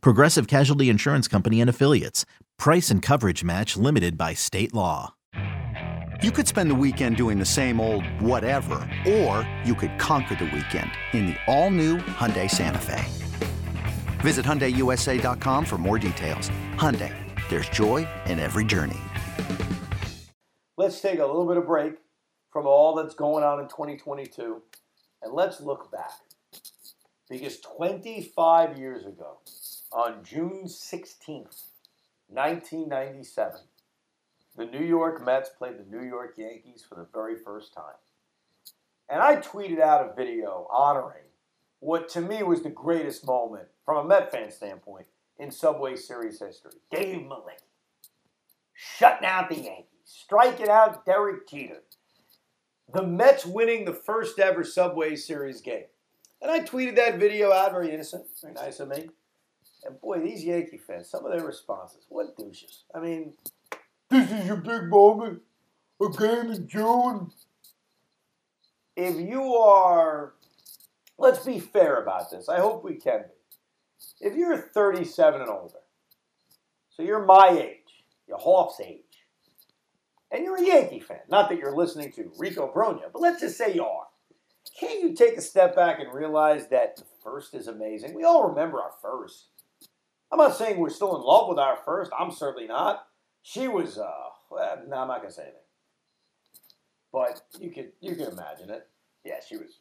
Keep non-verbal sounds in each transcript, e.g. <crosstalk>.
Progressive Casualty Insurance Company and Affiliates. Price and coverage match limited by state law. You could spend the weekend doing the same old whatever, or you could conquer the weekend in the all-new Hyundai Santa Fe. Visit HyundaiUSA.com for more details. Hyundai, there's joy in every journey. Let's take a little bit of break from all that's going on in 2022 and let's look back. Because 25 years ago, on June 16th, 1997, the New York Mets played the New York Yankees for the very first time. And I tweeted out a video honoring what to me was the greatest moment from a Met fan standpoint in Subway Series history. Dave Mlicki shutting out the Yankees, striking out Derek Jeter. The Mets winning the first ever Subway Series game. And I tweeted that video out, very innocent, very nice of me. And boy, these Yankee fans, some of their responses, what douches. I mean, this is your big moment. A game in June. If you are, let's be fair about this. I hope we can be. If you're 37 and older, so you're my age, you're Hawks age, and you're a Yankee fan, not that you're listening to Rico Brogna, but let's just say you are. Can't you take a step back and realize that the first is amazing? We all remember our first. I'm not saying we're still in love with our first. I'm certainly not. She was, uh, well, no, I'm not gonna say anything. But you could, you can imagine it. Yeah, she was.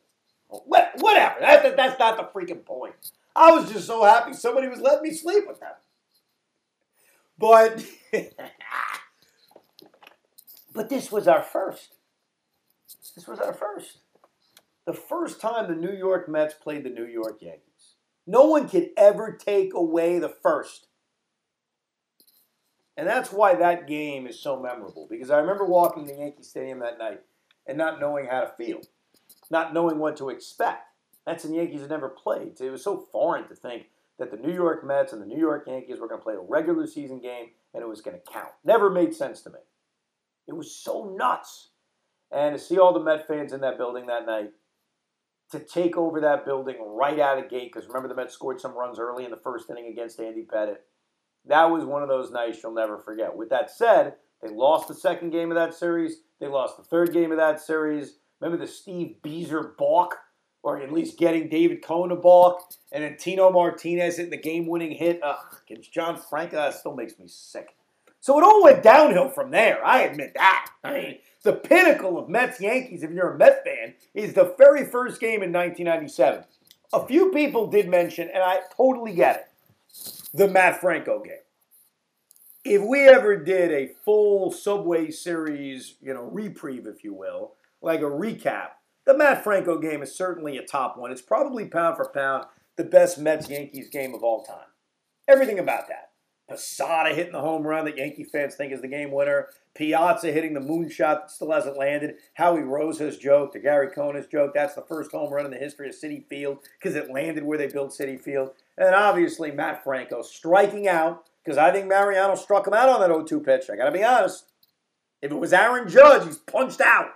Whatever. That, that's not the freaking point. I was just so happy somebody was letting me sleep with them. But, <laughs> but this was our first. This was our first. The first time the New York Mets played the New York Yankees. No one could ever take away the first. And that's why that game is so memorable. Because I remember walking to Yankee Stadium that night and not knowing how to feel, not knowing what to expect. That's the Yankees had never played. It was so foreign to think that the New York Mets and the New York Yankees were going to play a regular season game and it was going to count. Never made sense to me. It was so nuts. And to see all the Met fans in that building that night, to take over that building right out of gate, because remember the Mets scored some runs early in the first inning against Andy Pettitte. That was one of those nights you'll never forget. With that said, they lost the second game of that series. They lost the third game of that series. Remember the Steve Bieser balk, or at least getting David Cone a balk, and then Tino Martinez hitting the game-winning hit uh, against John Franco. That still makes me sick. So it all went downhill from there. I admit that. I mean, the pinnacle of Mets Yankees, if you're a Mets fan, is the very first game in 1997. A few people did mention, and I totally get it the Matt Franco game. If we ever did a full Subway Series, you know, reprieve, if you will, like a recap, the Matt Franco game is certainly a top one. It's probably pound for pound the best Mets Yankees game of all time. Everything about that. Posada hitting the home run that Yankee fans think is the game winner. Piazza hitting the moonshot that still hasn't landed. Howie Rose has joked, the Gary Cohen has joked. That's the first home run in the history of Citi Field because it landed where they built Citi Field. And obviously, Matt Franco striking out because I think Mariano struck him out on that 0 2 pitch. I got to be honest. If it was Aaron Judge, he's punched out.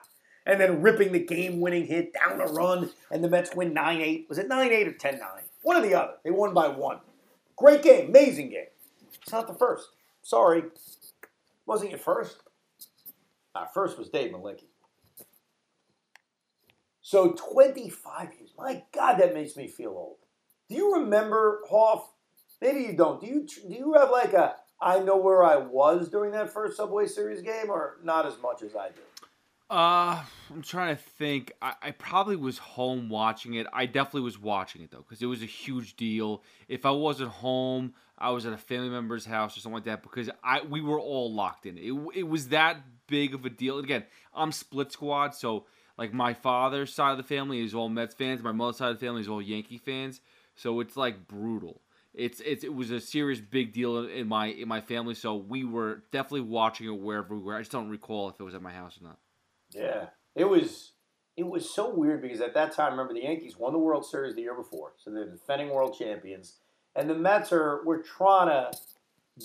And then ripping the game winning hit down a run, and the Mets win 9 8. Was it 9 8 or 10 9? One or the other. They won by one. Great game, amazing game. It's not the first. Sorry. Wasn't your first? Our first was Dave Mlicki. So 25 years. My God, that makes me feel old. Do you remember Hoff? Maybe you don't. Do you do you have like a I know where I was during that first Subway Series game, or not as much as I do? Uh, I'm trying to think. I, I probably was home watching it. I definitely was watching it though, because it was a huge deal. If I wasn't home, I was at a family member's house or something like that, because I we were all locked in. It it was that big of a deal. Again, I'm split squad, so like my father's side of the family is all Mets fans, my mother's side of the family is all Yankee fans. So it's like brutal. it's it's it was a serious big deal in my in my family. So we were definitely watching it wherever we were. I just don't recall if it was at my house or not. Yeah, it was it was so weird because at that time, remember the Yankees won the World Series the year before, so they're defending world champions, and the Mets are were trying to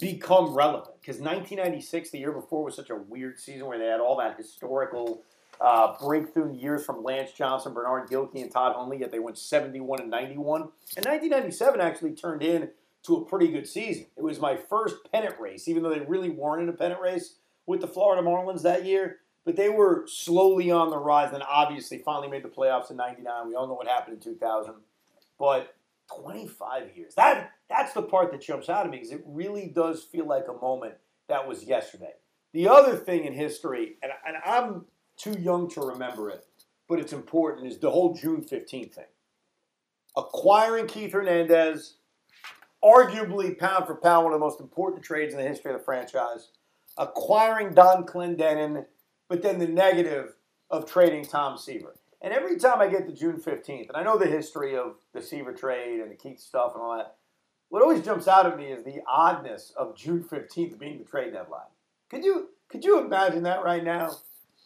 become relevant because 1996, the year before, was such a weird season where they had all that historical uh, breakthrough years from Lance Johnson, Bernard Gilkey, and Todd Hundley. Yet they went 71 and 91, and 1997 actually turned in to a pretty good season. It was my first pennant race, even though they really weren't in a pennant race with the Florida Marlins that year. But they were slowly on the rise, and obviously finally made the playoffs in '99. We all know what happened in 2000, but 25 years. That that's the part that jumps out at me because it really does feel like a moment that was yesterday. The other thing in history, and, and I'm too young to remember it, but it's important, is the whole June 15th thing. Acquiring Keith Hernandez, arguably pound for pound one of the most important trades in the history of the franchise. Acquiring Donn Clendenon, but then the negative of trading Tom Seaver. And every time I get to June 15th, and I know the history of the Seaver trade and the Keith stuff and all that, what always jumps out at me is the oddness of June 15th being the trade deadline. Could you could you imagine that right now?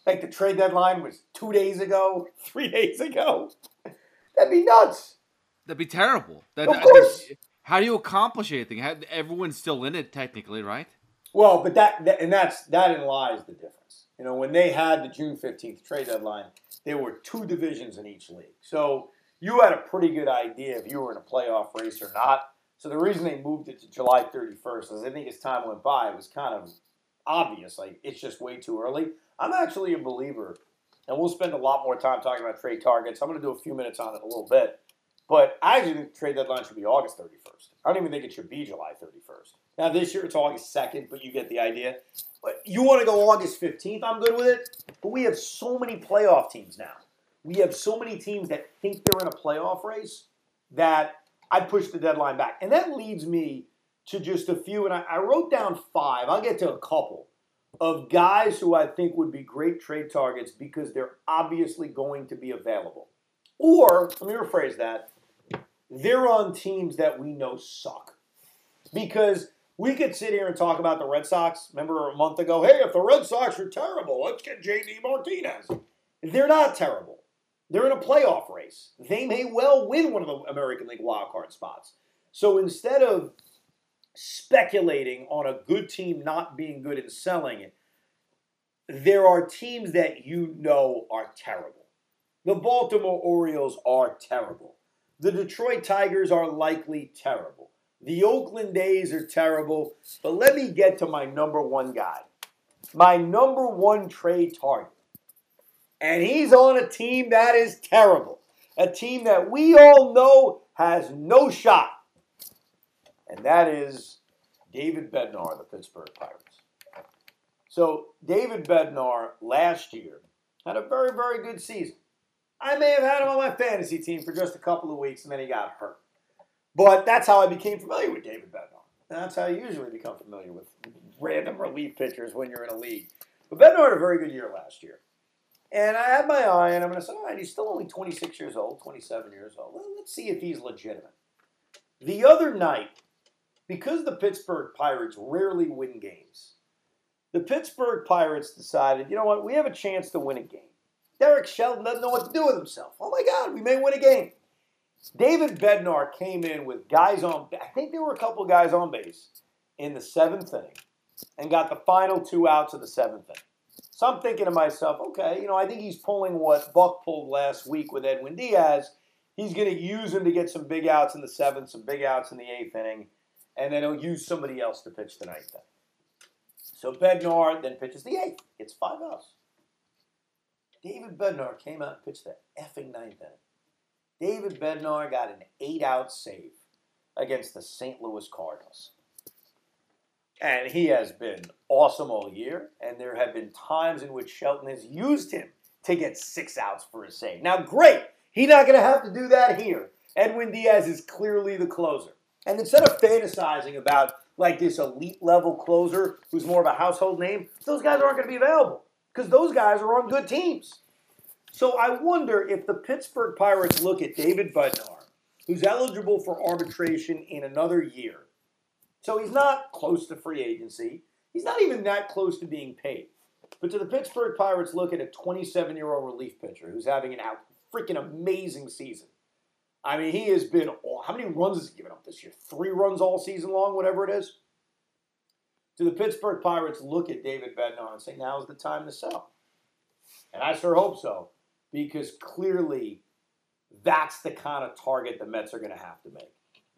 Like the trade deadline was two days ago, <laughs> three days ago. That'd be nuts. That'd be terrible. That, of course. how do you accomplish anything? Everyone's still in it technically, right? Well, but that, that and that's that in lies the difference. You know, when they had the June 15th trade deadline, there were two divisions in each league. So you had a pretty good idea if you were in a playoff race or not. So the reason they moved it to July 31st is I think as time went by, it was kind of obvious. Like, it's just way too early. I'm actually a believer, and we'll spend a lot more time talking about trade targets. I'm going to do a few minutes on it a little bit. But I actually think trade deadline should be August 31st. I don't even think it should be July 31st. Now, this year it's August 2nd, but you get the idea. But you want to go August 15th, I'm good with it. But we have so many playoff teams now. We have so many teams that think they're in a playoff race that I'd push the deadline back. And that leads me to just a few, and I, I wrote down five. I'll get to a couple of guys who I think would be great trade targets because they're obviously going to be available. Or, let me rephrase that, they're on teams that we know suck. Because we could sit here and talk about the Red Sox. Remember a month ago, hey, if the Red Sox are terrible, let's get JD Martinez. They're not terrible. They're in a playoff race. They may well win one of the American League wildcard spots. So instead of speculating on a good team not being good and selling it, there are teams that you know are terrible. The Baltimore Orioles are terrible. The Detroit Tigers are likely terrible. The Oakland A's are terrible. But let me get to my number one guy. My number one trade target. And he's on a team that is terrible. A team that we all know has no shot. And that is David Bednar, the Pittsburgh Pirates. So, David Bednar last year had a very, very good season. I may have had him on my fantasy team for just a couple of weeks and then he got hurt. But that's how I became familiar with David Bednar. And that's how you usually become familiar with random relief pitchers when you're in a league. But Bednar had a very good year last year. And I had my eye, and I'm going to say, all right, he's still only 26 years old, 27 years old. Well, let's see if he's legitimate. The other night, because the Pittsburgh Pirates rarely win games, the Pittsburgh Pirates decided, you know what, we have a chance to win a game. Derek Shelton doesn't know what to do with himself. Oh my God, we may win a game. David Bednar came in with guys on, I think there were a couple guys on base in the seventh inning and got the final two outs of the seventh inning. So I'm thinking to myself, okay, you know, I think he's pulling what Buck pulled last week with Edwin Diaz. He's going to use him to get some big outs in the seventh, some big outs in the eighth inning, and then he'll use somebody else to pitch the ninth inning. So Bednar then pitches the eighth, gets five outs. David Bednar came out and pitched the effing ninth inning. David Bednar got an eight out save against the St. Louis Cardinals. And he has been awesome all year, and there have been times in which Shelton has used him to get six outs for a save. Now, great, he's not going to have to do that here. Edwin Diaz is clearly the closer. And instead of fantasizing about like this elite level closer who's more of a household name, those guys aren't going to be available because those guys are on good teams. So I wonder if the Pittsburgh Pirates look at David Bednar who's eligible for arbitration in another year. So he's not close to free agency. He's not even that close to being paid. But to the Pittsburgh Pirates, look at a 27 year old relief pitcher who's having an out freaking amazing season. I mean, he has been. How many runs has he given up this year? Three runs all season long, whatever it is. Do the Pittsburgh Pirates look at David Bednar and say, now's the time to sell? And I sure hope so, because clearly that's the kind of target the Mets are going to have to make.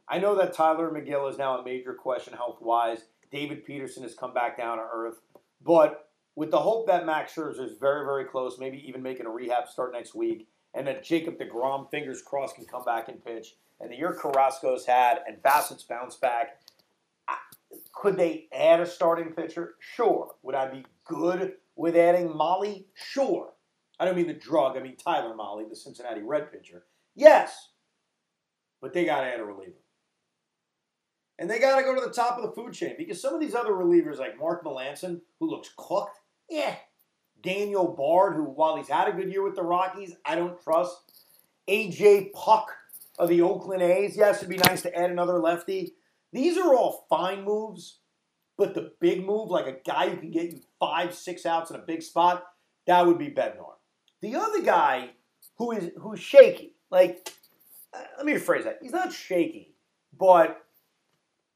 I know that Tylor Megill is now a major question health wise. David Peterson has come back down to earth. But with the hope that Max Scherzer is very, very close, maybe even making a rehab start next week, and that Jacob DeGrom, fingers crossed, can come back and pitch, and the year Carrasco's had and Bassitt's bounced back, could they add a starting pitcher? Sure. Would I be good with adding Molly? Sure. I don't mean the drug, I mean Tyler Mahle, the Cincinnati Red pitcher. Yes. But they got to add a reliever. And they got to go to the top of the food chain because some of these other relievers, like Mark Melancon, who looks cooked, yeah. Daniel Bard, who, while he's had a good year with the Rockies, I don't trust. AJ Puk of the Oakland A's, yes, it'd be nice to add another lefty. These are all fine moves, but the big move, like a guy who can get you five, six outs in a big spot, that would be Bednar. The other guy who is who's shaky, like uh, let me rephrase that. He's not shaky, but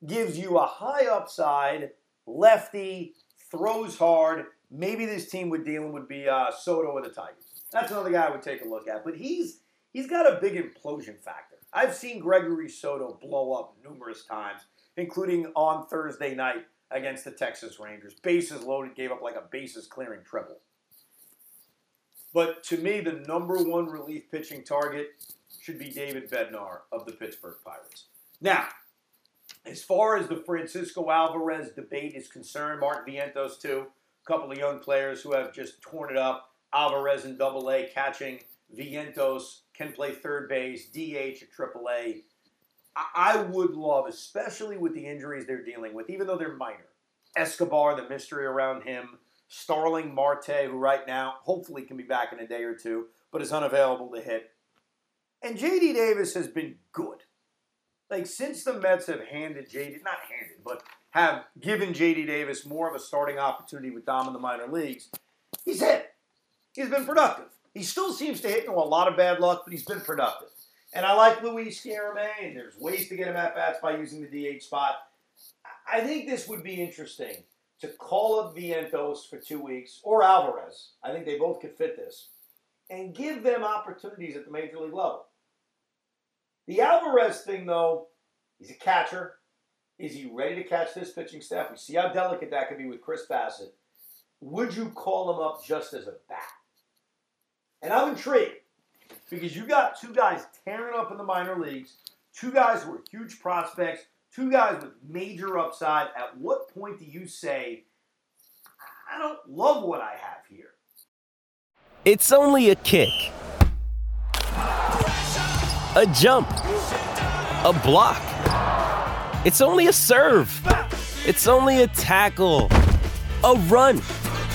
gives you a high upside, lefty, throws hard. Maybe this team would dealing would be uh, Soto of the Tigers. That's another guy I would take a look at. But he's he's got a big implosion factor. I've seen Gregory Soto blow up numerous times, including on Thursday night against the Texas Rangers. Bases loaded, gave up like a bases clearing triple. But to me, the number one relief pitching target should be David Bednar of the Pittsburgh Pirates. Now, as far as the Francisco Alvarez debate is concerned, Mark Vientos too, a couple of young players who have just torn it up. Alvarez in Double A catching, Vientos can play third base, DH at Triple A. I would love, especially with the injuries they're dealing with, even though they're minor. Escobar, the mystery around him, Starling Marte, who right now hopefully can be back in a day or two, but is unavailable to hit. And JD Davis has been good. Like since the Mets have handed JD, not handed, but have given JD Davis more of a starting opportunity with Dom in the minor leagues, he's hit. He's been productive. He still seems to hit know, a lot of bad luck, but he's been productive. And I like Luis Guillorme, and there's ways to get him at bats by using the DH spot. I think this would be interesting to call up Vientos for two weeks or Alvarez. I think they both could fit this and give them opportunities at the major league level. The Alvarez thing, though, he's a catcher. Is he ready to catch this pitching staff? We see how delicate that could be with Chris Bassitt. Would you call him up just as a bat? And I'm intrigued because you got two guys tearing up in the minor leagues, two guys who are huge prospects, two guys with major upside. At what point do you say, I don't love what I have here? It's only a kick, a jump, a block. It's only a serve. It's only a tackle, a run.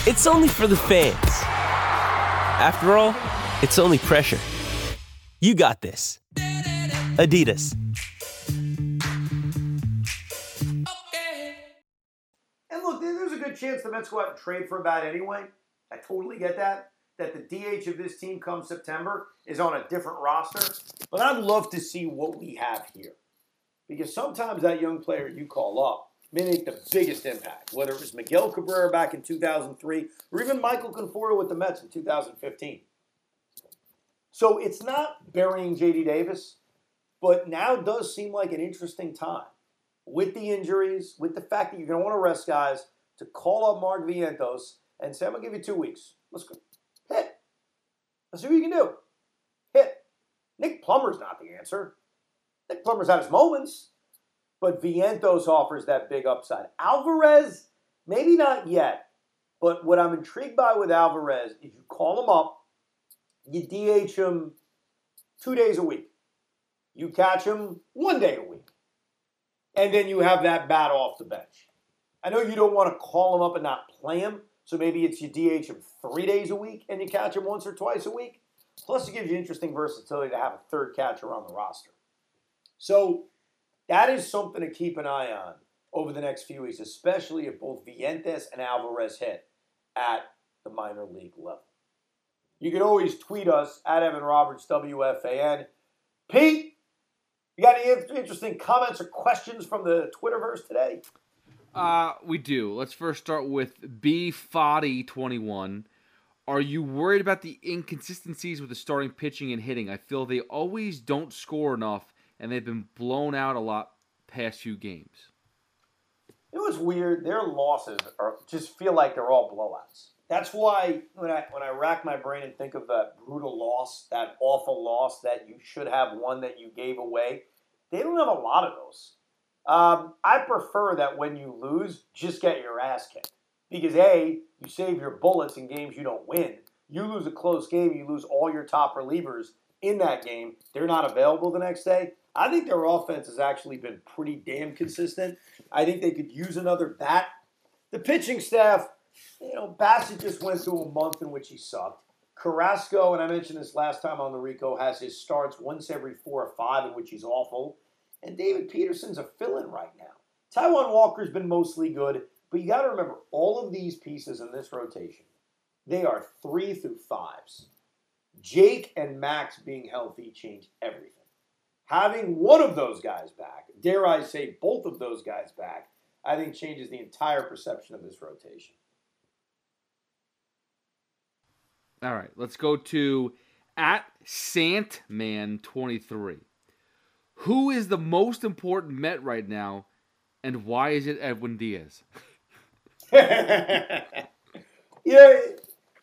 It's only for the fans. After all, it's only pressure. You got this. Adidas. There's a good chance the Mets go out and trade for a bat anyway. I totally get that. That the DH of this team come September is on a different roster. But I'd love to see what we have here. Because sometimes that young player you call up may make the biggest impact, whether it was Miguel Cabrera back in 2003 or even Michael Conforto with the Mets in 2015. So it's not burying JD Davis, but now does seem like an interesting time with the injuries, with the fact that you're going to want to rest guys, to call up Mark Vientos and say, I'm going to give you two weeks. Let's go. Hit. Let's see what you can do. Hit. Nick Plummer's not the answer. Nick Plummer's had his moments, but Vientos offers that big upside. Alvarez, maybe not yet, but what I'm intrigued by with Alvarez is you call him up, you DH him two days a week, you catch him one day a week, and then you have that bat off the bench. I know you don't want to call him up and not play him, so maybe it's you DH him three days a week and you catch him once or twice a week. Plus, it gives you interesting versatility to have a third catcher on the roster. So that is something to keep an eye on over the next few weeks, especially if both Vientos and Alvarez hit at the minor league level. You can always tweet us at Evan Roberts WFAN. Pete, you got any interesting comments or questions from the Twitterverse today? Uh, we do. Let's first start with B Foddy twenty one. Are you worried about the inconsistencies with the starting pitching and hitting? I feel they always don't score enough, and they've been blown out a lot past few games. It was weird? Their losses are just feel like they're all blowouts. That's why when I when I rack my brain and think of that brutal loss, that awful loss that you should have won that you gave away, they don't have a lot of those. Um, I prefer that when you lose, just get your ass kicked because a you save your bullets in games you don't win. You lose a close game, you lose all your top relievers in that game. They're not available the next day. I think their offense has actually been pretty damn consistent. I think they could use another bat. The pitching staff you know, Bassitt just went through a month in which he sucked. Carrasco, and I mentioned this last time on the Rico, has his starts once every four or five in which he's awful. And David Peterson's a fill in right now. Taijuan Walker's been mostly good, but you got to remember all of these pieces in this rotation, they are three through fives. Jake and Max being healthy changed everything. Having one of those guys back, dare I say both of those guys back, I think changes the entire perception of this rotation. All right, let's go to at Santman23. Who is the most important Met right now, and why is it Edwin Diaz? <laughs> yeah,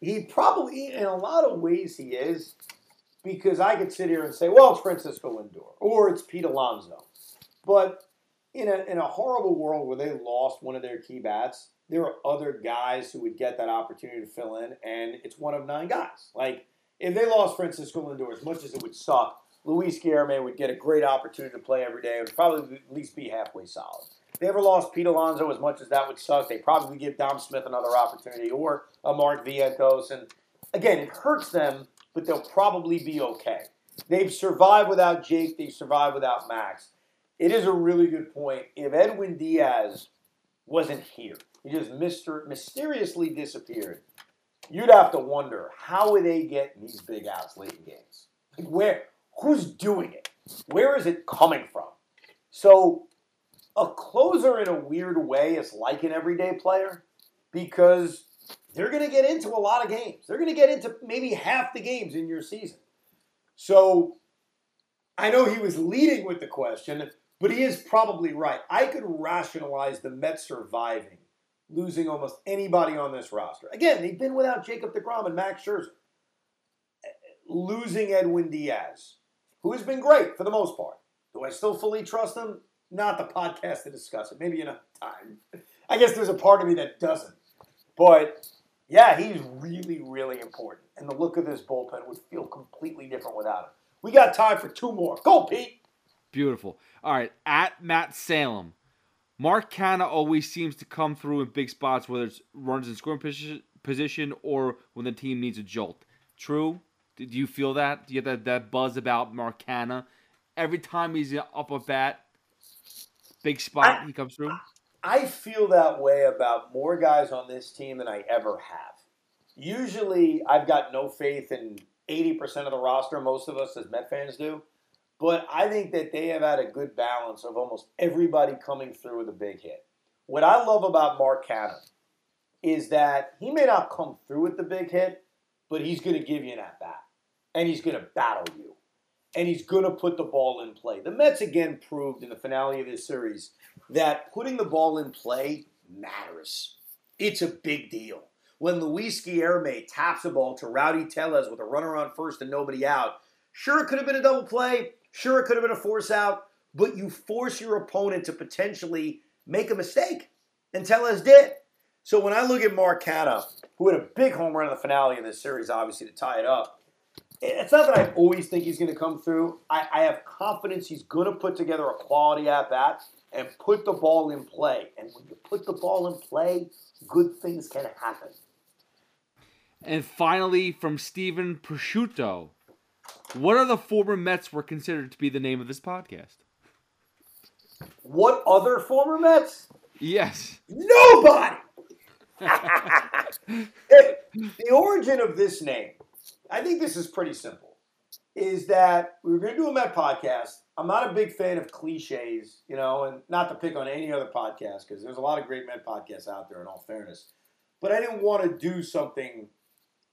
he probably, in a lot of ways, he is, because I could sit here and say, well, it's Francisco Lindor, or it's Pete Alonso. But in a, in a horrible world where they lost one of their key bats, there are other guys who would get that opportunity to fill in, and it's one of nine guys. Like, if they lost Francisco Lindor, as much as it would suck, Luis Guillorme would get a great opportunity to play every day and probably at least be halfway solid. If they ever lost Pete Alonso, as much as that would suck, they probably give Dom Smith another opportunity or a Mark Vientos. And again, it hurts them, but they'll probably be okay. They've survived without Jake, they've survived without Max. It is a really good point. If Edwin Diaz wasn't here, he just myster- mysteriously disappeared. You'd have to wonder how are they get these big outs late in games? Like where? Who's doing it? Where is it coming from? So a closer in a weird way is like an everyday player because they're going to get into a lot of games. They're going to get into maybe half the games in your season. So I know he was leading with the question, but he is probably right. I could rationalize the Mets surviving losing almost anybody on this roster. Again, they've been without Jacob DeGrom and Max Scherzer. Losing Edwin Diaz, who has been great for the most part. Do I still fully trust him? Not the podcast to discuss it. Maybe in a time. I guess there's a part of me that doesn't. But yeah, he's really, really important. And the look of this bullpen would feel completely different without him. We got time for two more. Go, Pete. Beautiful. All right, at Matt Salem. Mark Canha always seems to come through in big spots, whether it's runs in scoring position or when the team needs a jolt. True? Do you feel that? Do you get that, that buzz about Mark Canha? Every time he's up a bat, big spot, I, he comes through? I feel that way about more guys on this team than I ever have. Usually, I've got no faith in 80% of the roster, most of us as Met fans do. But I think that they have had a good balance of almost everybody coming through with a big hit. What I love about Mark Canha is that he may not come through with the big hit, but he's going to give you an at bat. And he's going to battle you. And he's going to put the ball in play. The Mets again proved in the finale of this series that putting the ball in play matters. It's a big deal. When Luis Guillorme taps the ball to Rowdy Tellez with a runner on first and nobody out, sure it could have been a double play, Sure, it could have been a force out, but you force your opponent to potentially make a mistake. And Tellez did. So when I look at Mark Canha, who had a big home run in the finale of this series, obviously, to tie it up, it's not that I always think he's going to come through. I, I have confidence he's going to put together a quality at bat and put the ball in play. And when you put the ball in play, good things can happen. And finally, from Stephen Prosciutto, what are the former Mets were considered to be the name of this podcast? What other former Mets? Yes. Nobody. <laughs> the origin of this name, I think this is pretty simple, is that we were going to do a Met podcast. I'm not a big fan of cliches, you know, and not to pick on any other podcast because there's a lot of great Met podcasts out there, in all fairness. But I didn't want to do something,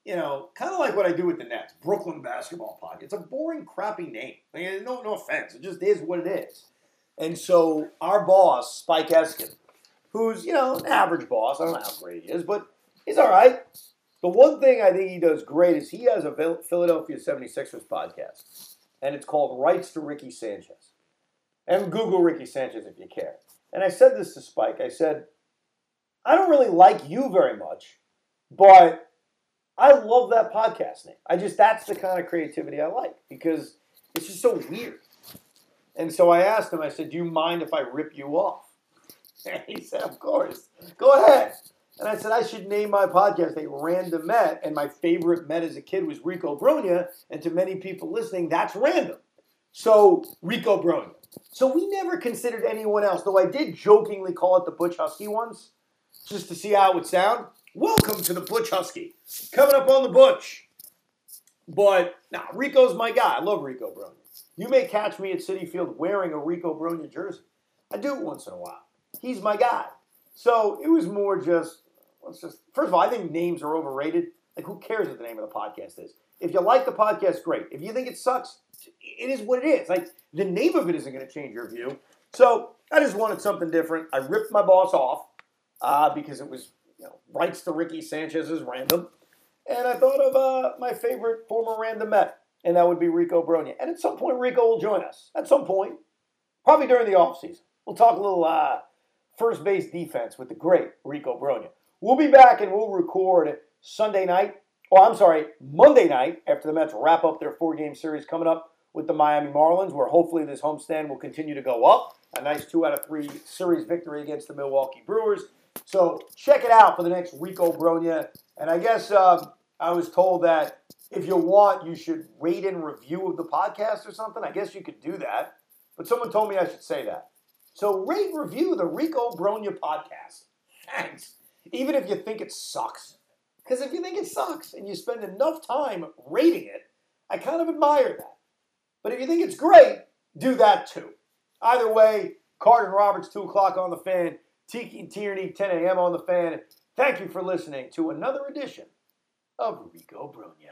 you know, kind of like what I do with the Nets, Brooklyn Basketball Podcast. It's a boring, crappy name. I mean, no, no offense. It just is what it is. And so our boss, Spike Eskin, who's, you know, an average boss. I don't know how great he is, but he's all right. The one thing I think he does great is he has a Philadelphia 76ers podcast, and it's called Rights to Ricky Sanchez. And Google Ricky Sanchez if you care. And I said this to Spike. I said, I don't really like you very much, but I love that podcast name. I just, that's the kind of creativity I like because it's just so weird. And so I asked him, I said, Do you mind if I rip you off? And <laughs> he said, Of course. Go ahead. And I said, I should name my podcast a random Met. And my favorite Met as a kid was Rico Brogna. And to many people listening, that's random. So, Rico Brogna. So, we never considered anyone else, though I did jokingly call it the Butch Huskey once, just to see how it would sound. Welcome to the Butch Huskey. Coming up on the Butch. But, nah, Rico's my guy. I love Rico Brogna. You may catch me at Citi Field wearing a Rico Brogna jersey. I do it once in a while. He's my guy. So it was more just, let's just, first of all, I think names are overrated. Like, who cares what the name of the podcast is? If you like the podcast, great. If you think it sucks, it is what it is. Like, the name of it isn't going to change your view. So I just wanted something different. I ripped my boss off uh, because it was, you know, rights to Ricky Sanchez is random. And I thought of uh, my favorite former random Met, and that would be Rico Brogna. And at some point, Rico will join us. At some point, probably during the off season, We'll talk a little uh, first base defense with the great Rico Brogna. We'll be back and we'll record Sunday night, or I'm sorry, Monday night after the Mets wrap up their four game series coming up with the Miami Marlins, where hopefully this homestand will continue to go up. A nice two out of three series victory against the Milwaukee Brewers. So check it out for the next Rico Brogna. And I guess uh, I was told that if you want, you should rate and review of the podcast or something. I guess you could do that. But someone told me I should say that. So rate review the Rico Brogna podcast. Thanks. Even if you think it sucks. Because if you think it sucks and you spend enough time rating it, I kind of admire that. But if you think it's great, do that too. Either way, Carton Roberts, 2 o'clock on the fan. Tiki and Tierney, 10 a.m. on the fan. Thank you for listening to another edition of Rico Brogna.